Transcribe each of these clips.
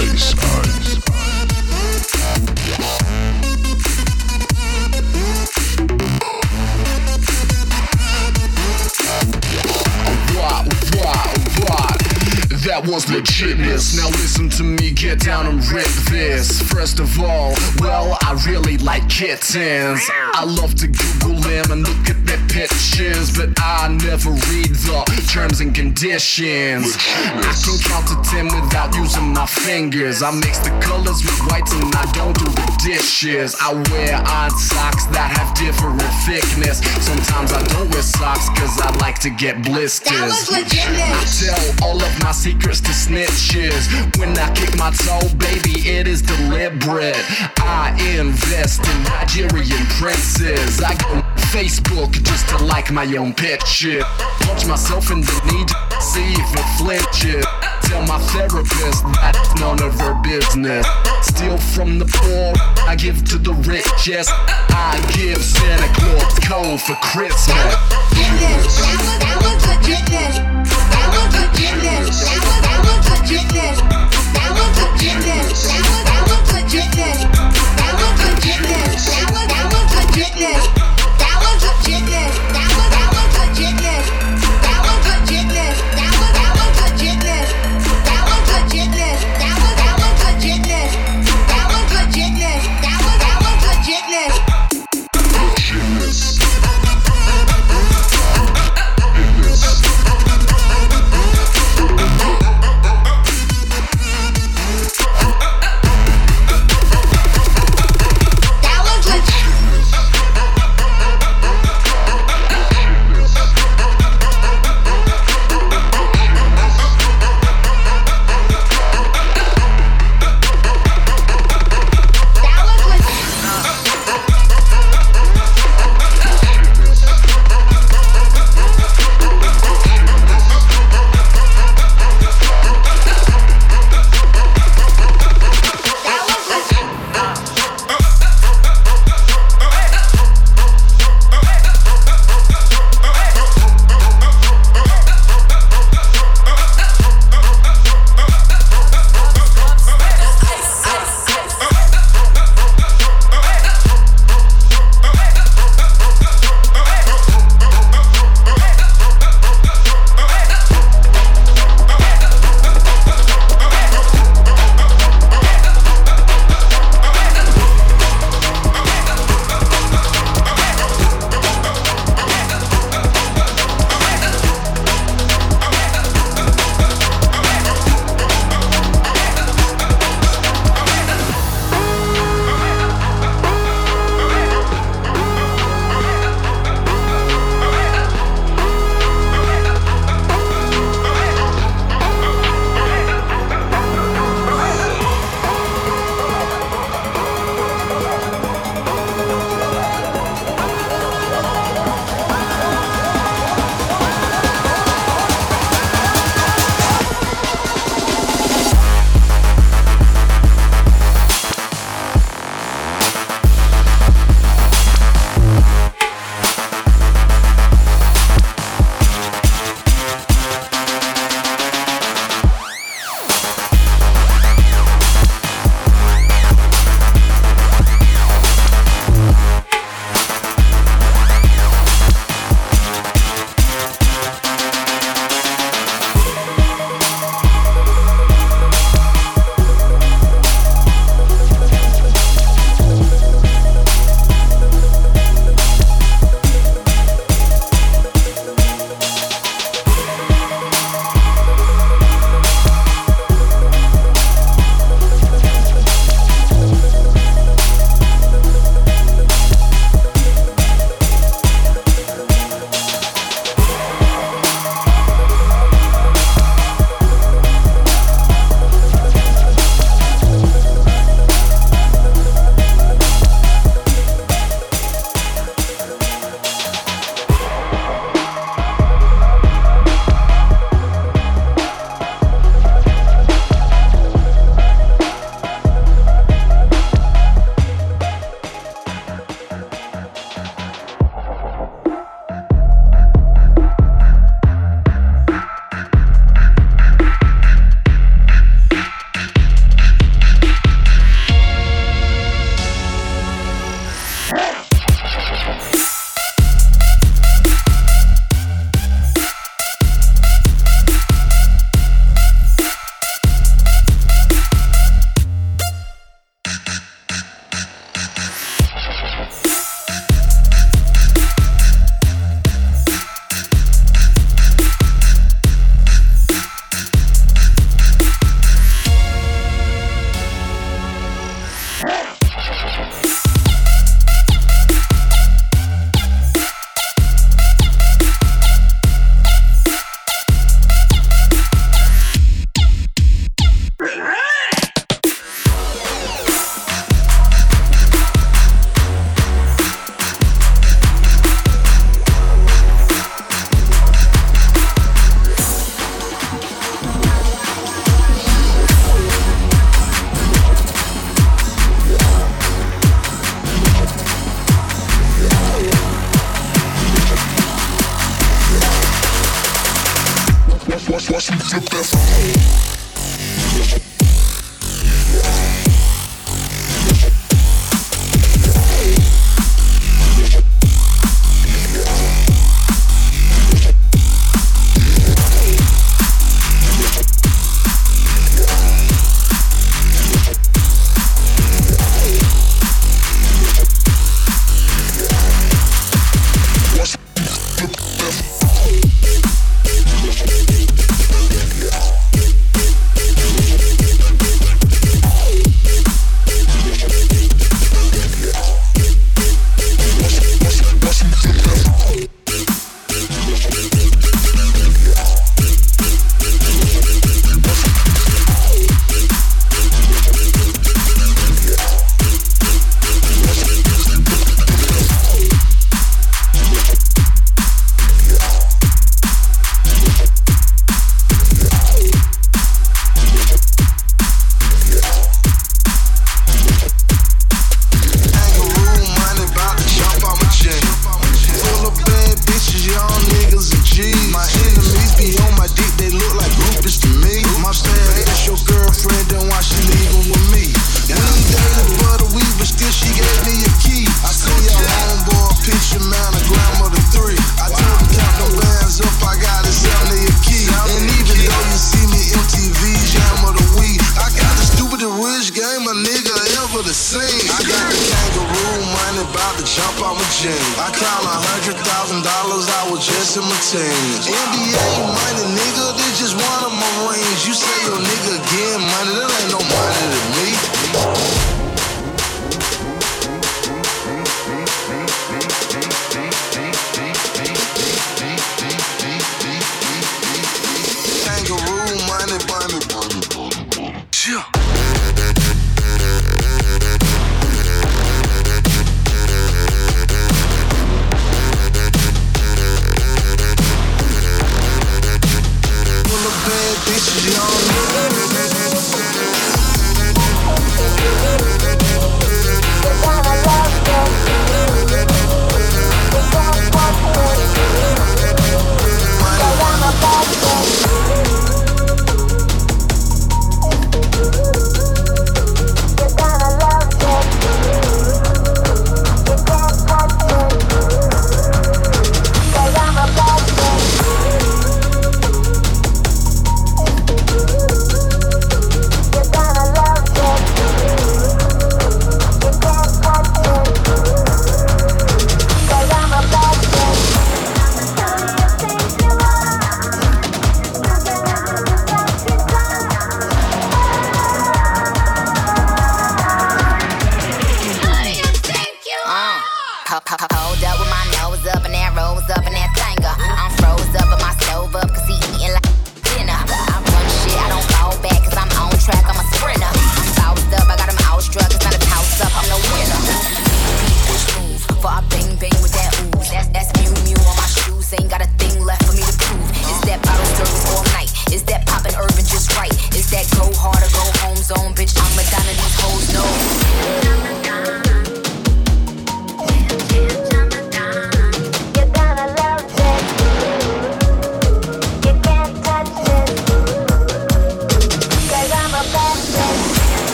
ice, ice. That was legitness. Now listen to me, get down and rip this. First of all, well, I really like kittens. I love to Google them and look at their pictures, but I never read the terms and conditions. I can count to ten without using my fingers. I mix the colors with whites and I don't do the dishes. I wear odd socks that have different thickness. Sometimes I don't wear socks cause I like to get blisters. That was I tell all of my secrets to snitches. When I kick my toe, baby, it is deliberate. I invest in Nigerian princes. I go on Facebook just to like my own picture. Punch myself in the knee see if it flinches. Tell my therapist that's none of her business. Steal from the poor, I give to the richest. I give Santa Claus code for Christmas. That was that was. That was. That was that was. That was legitness.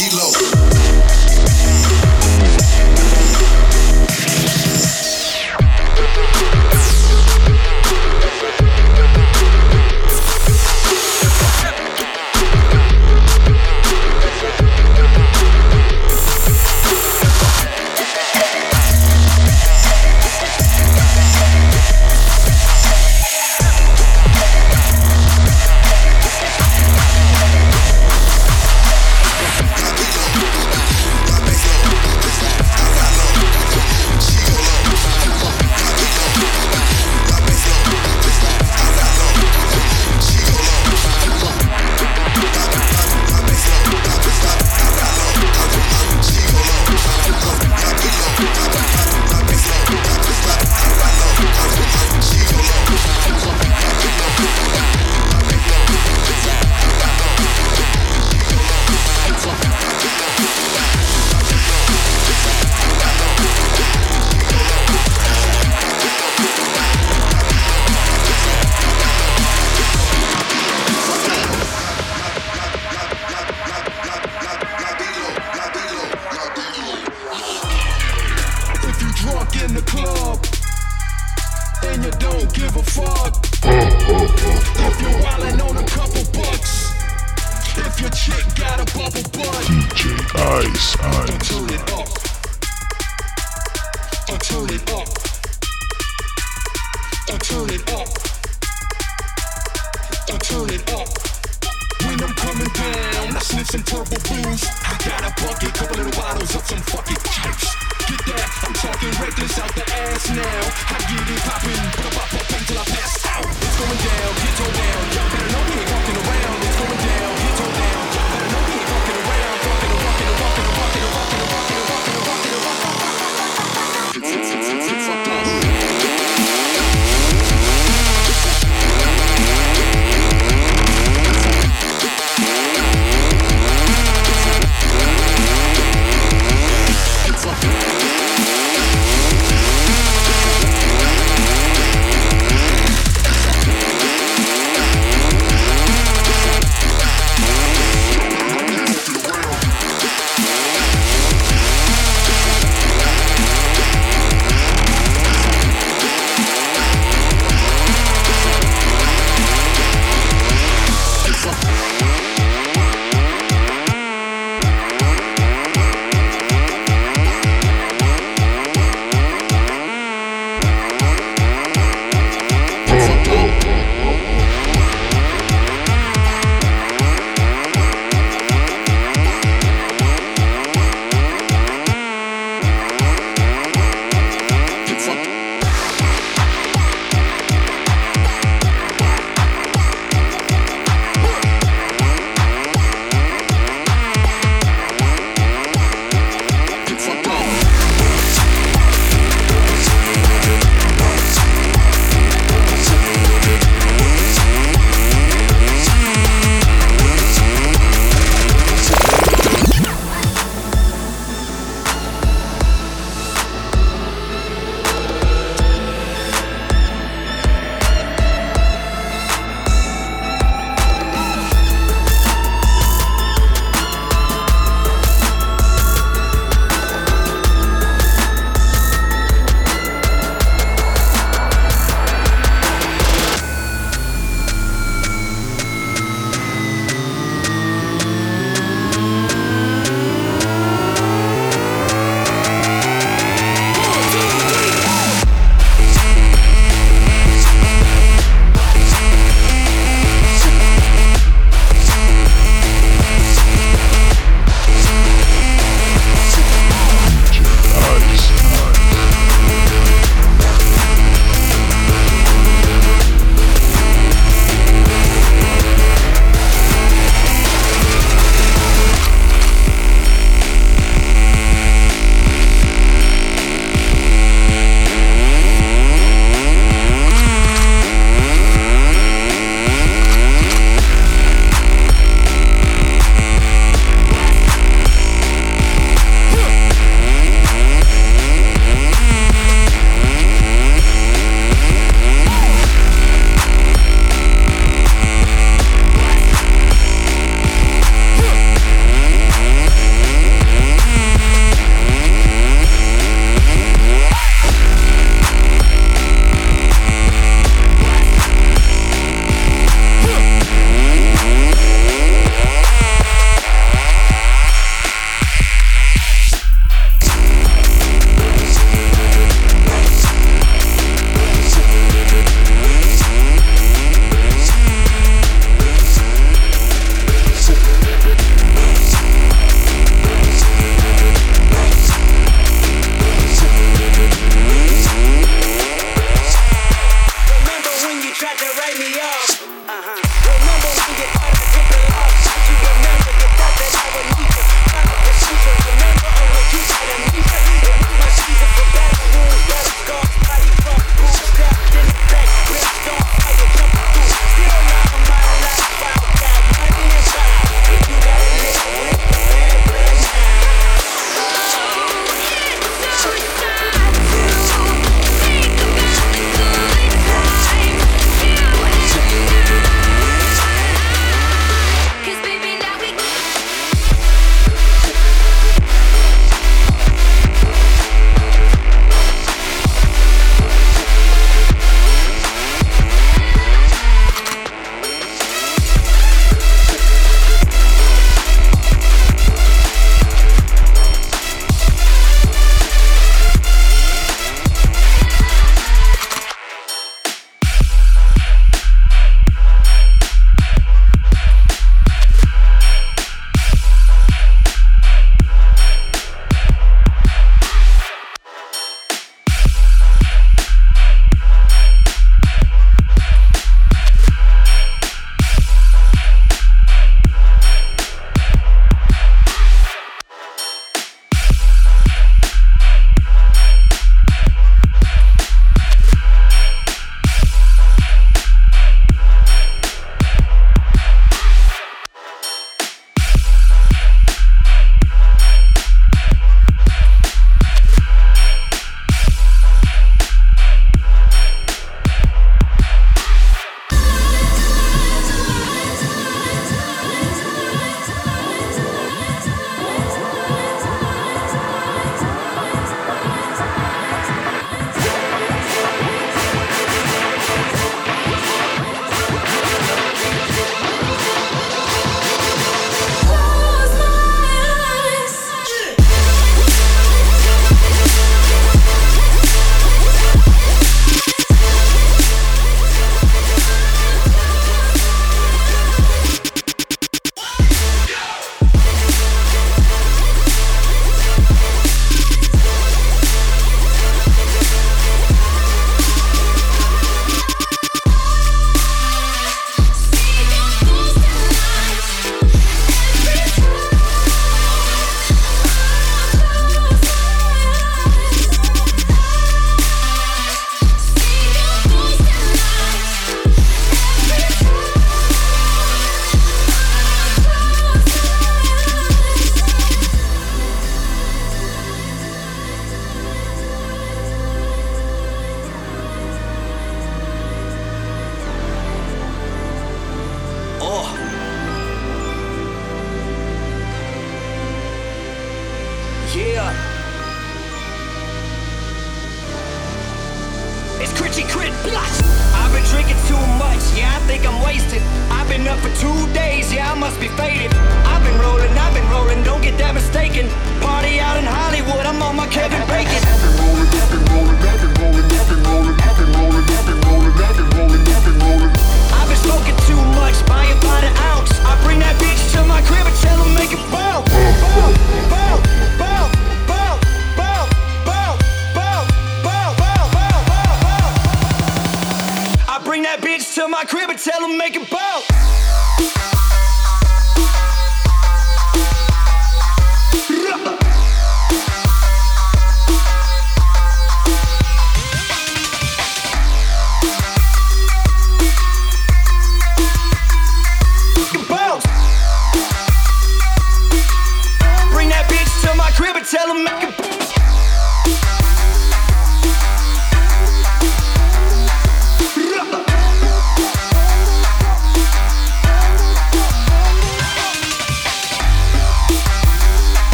be low. I some purple booze. I got a bucket, couple little bottles of some fucking chips. Get that? I'm talking reckless out the ass now. I get it poppin', put a pop up until I pass out. It's going down, get toe down. Y'all better know we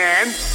man.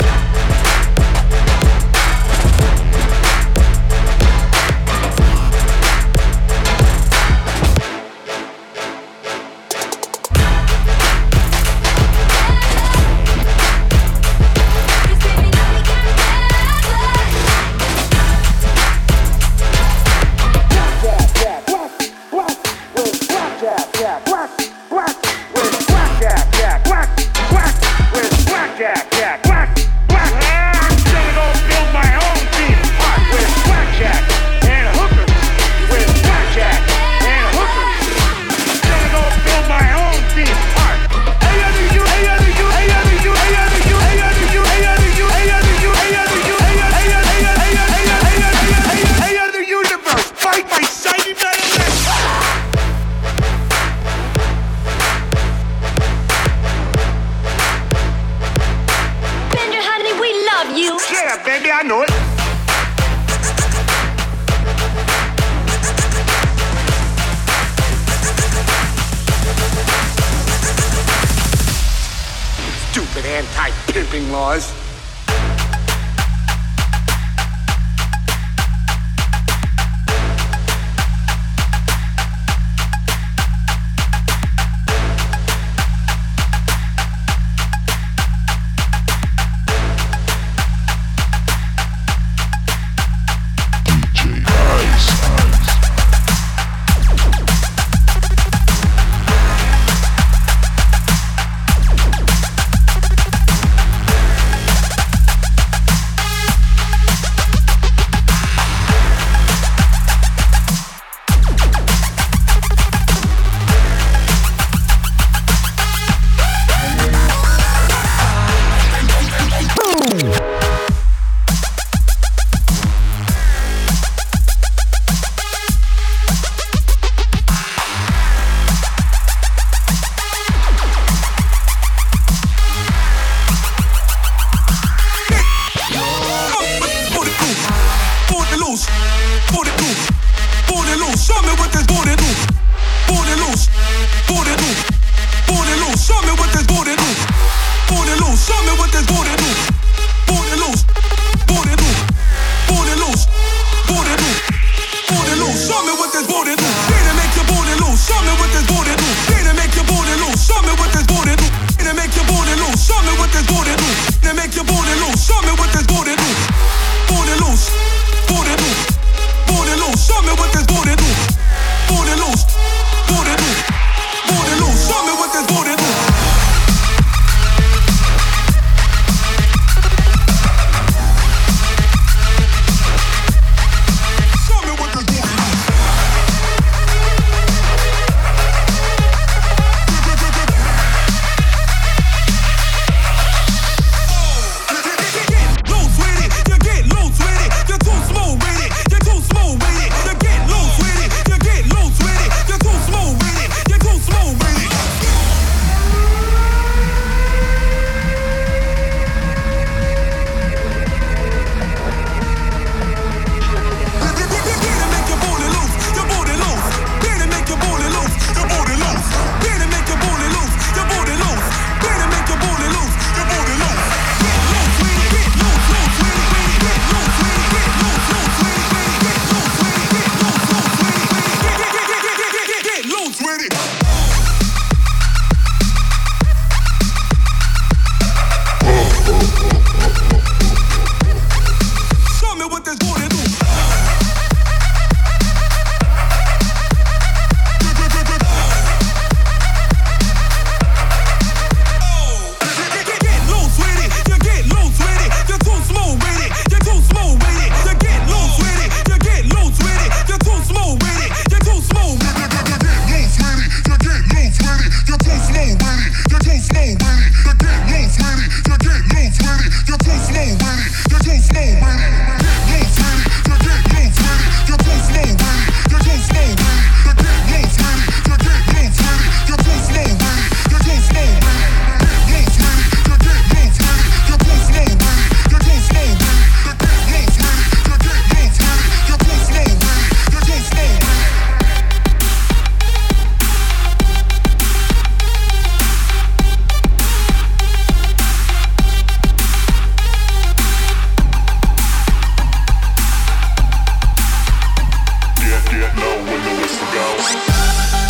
can't know when the whistle goes.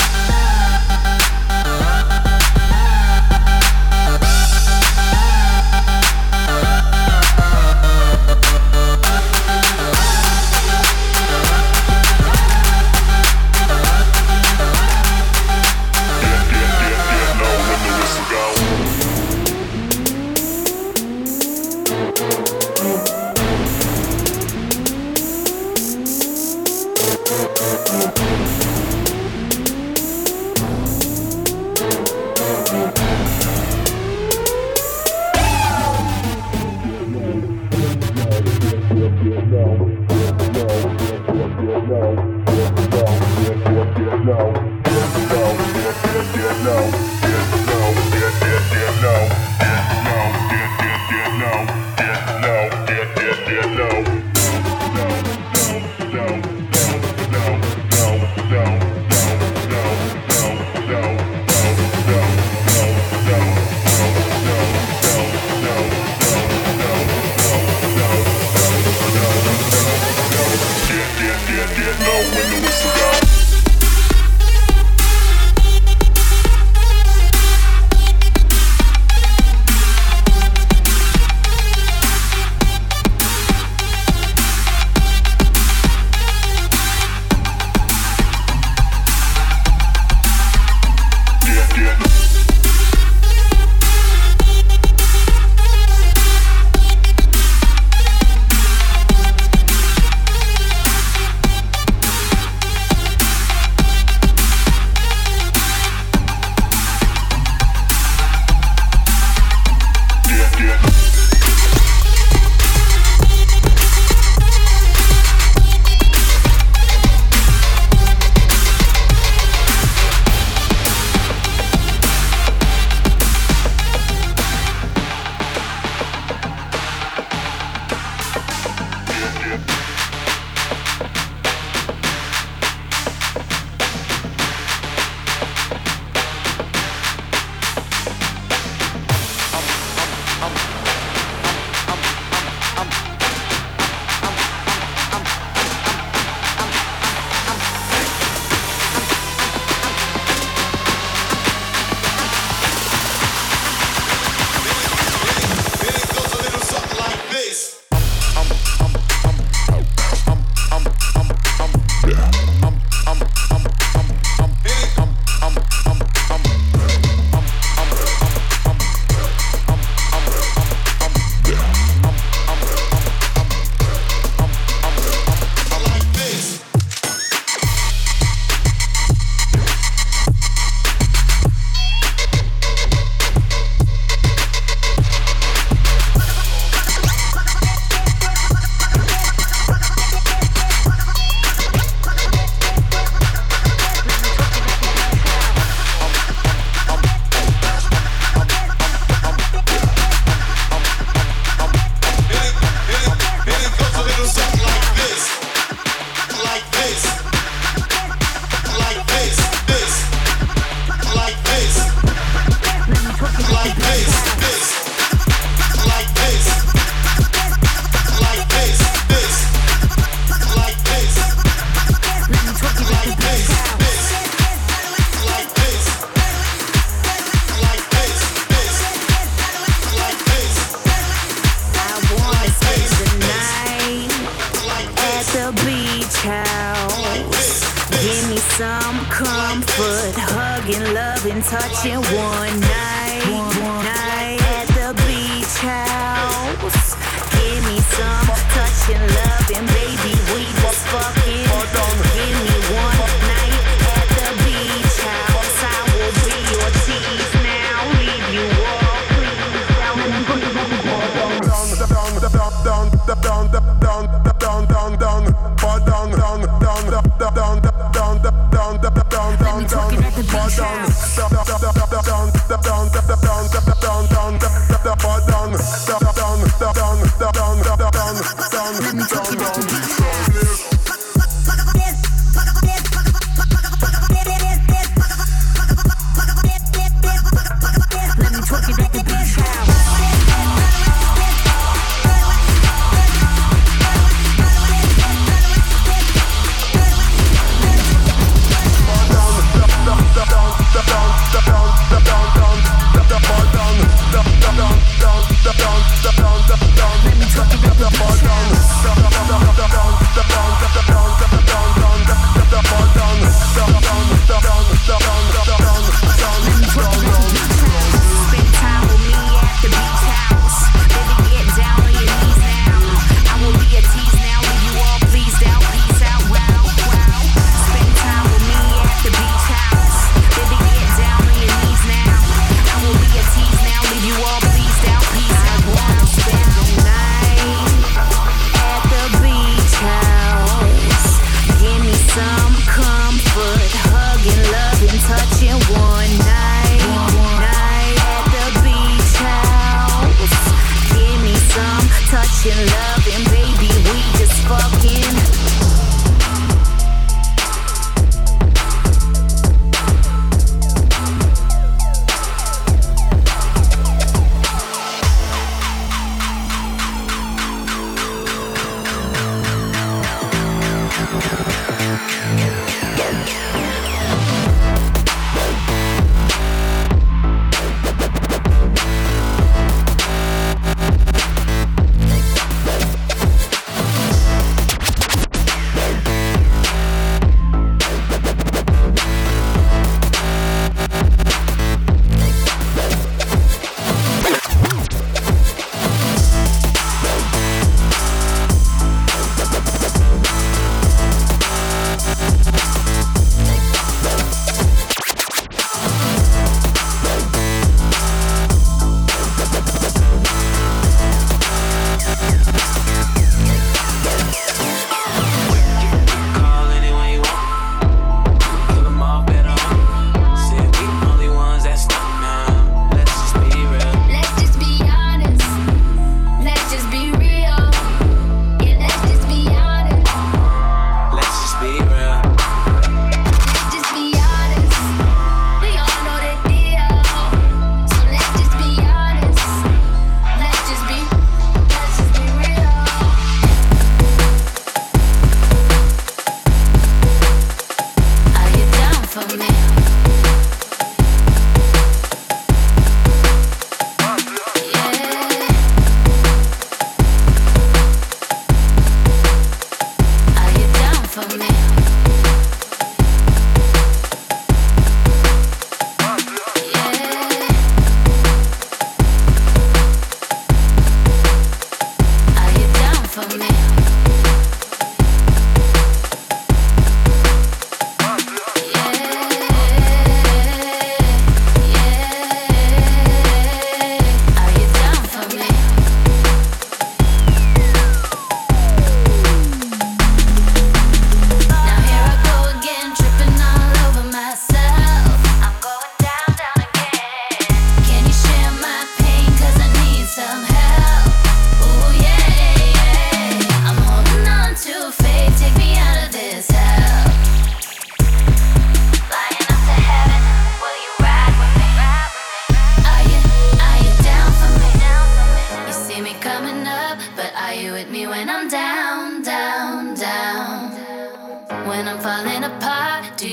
Stop, stop, stop,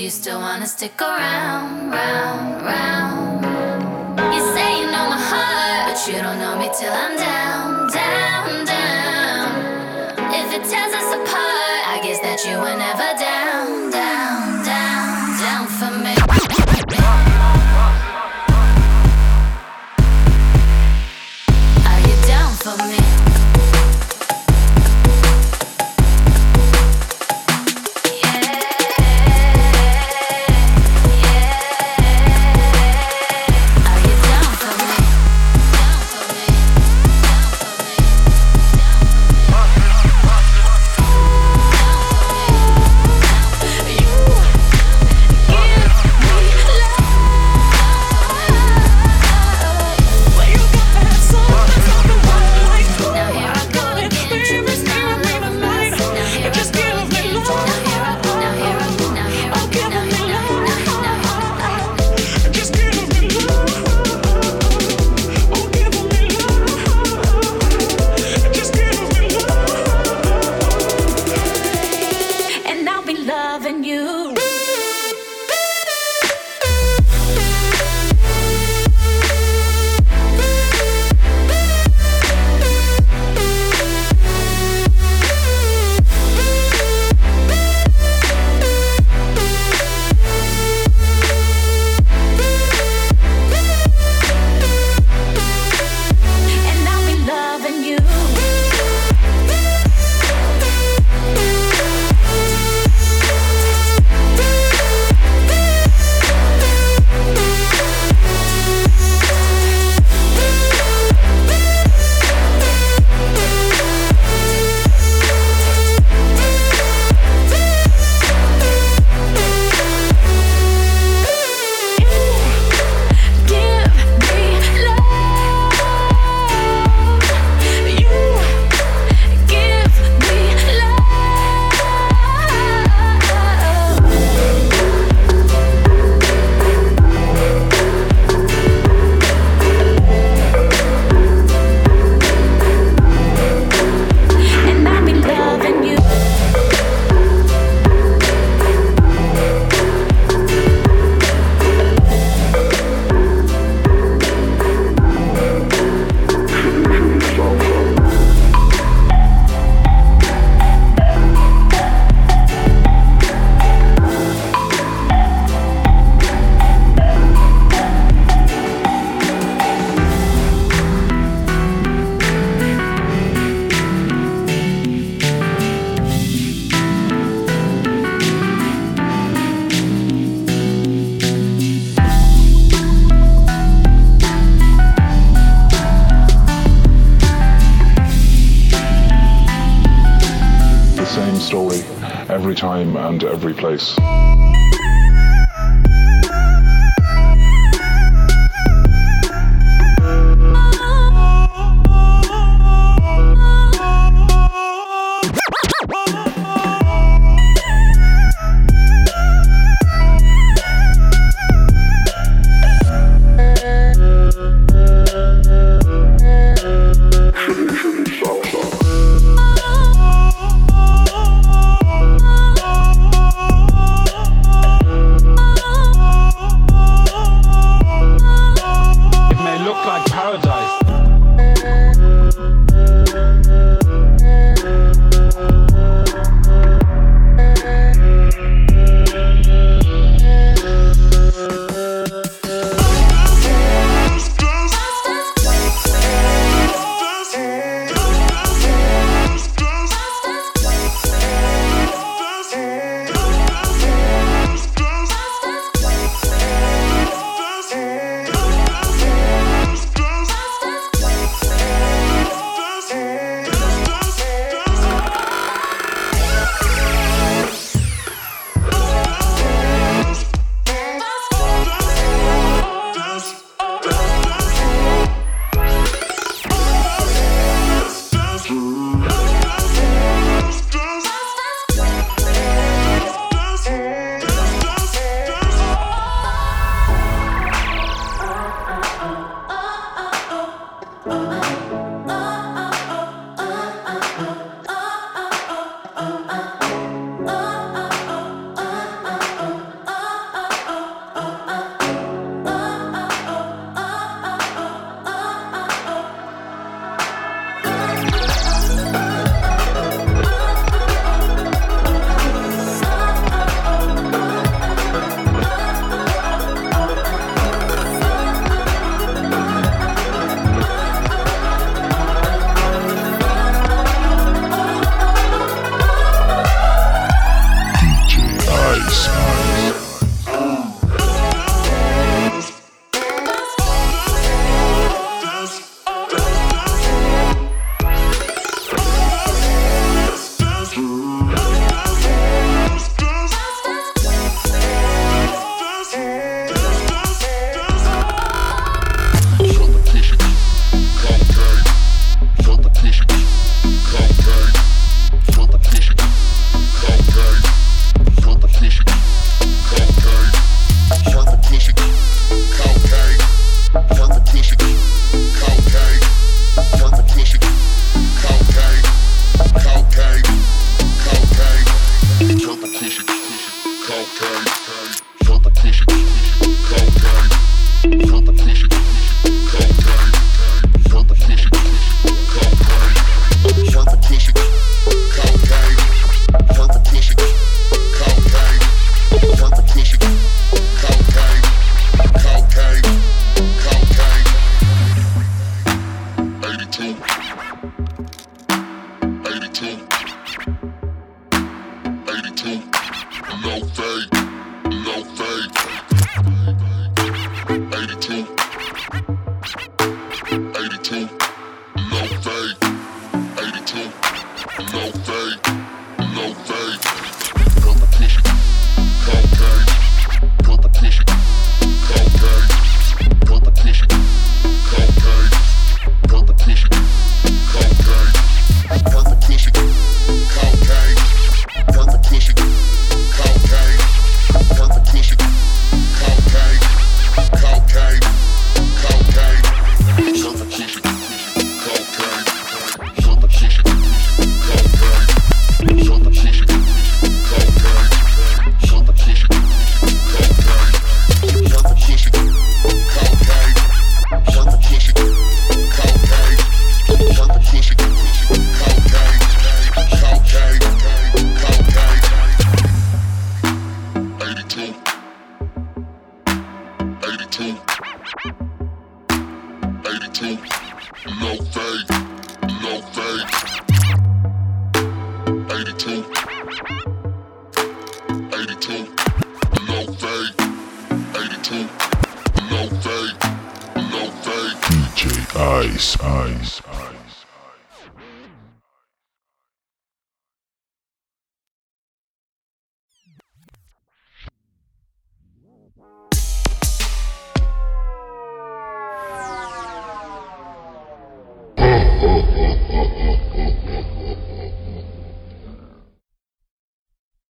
you still wanna stick around, round, round. You say you know my heart, but you don't know me till I'm down, down, down. If it tears us apart, I guess that you were never down, down, down, down for me. Are you down for me?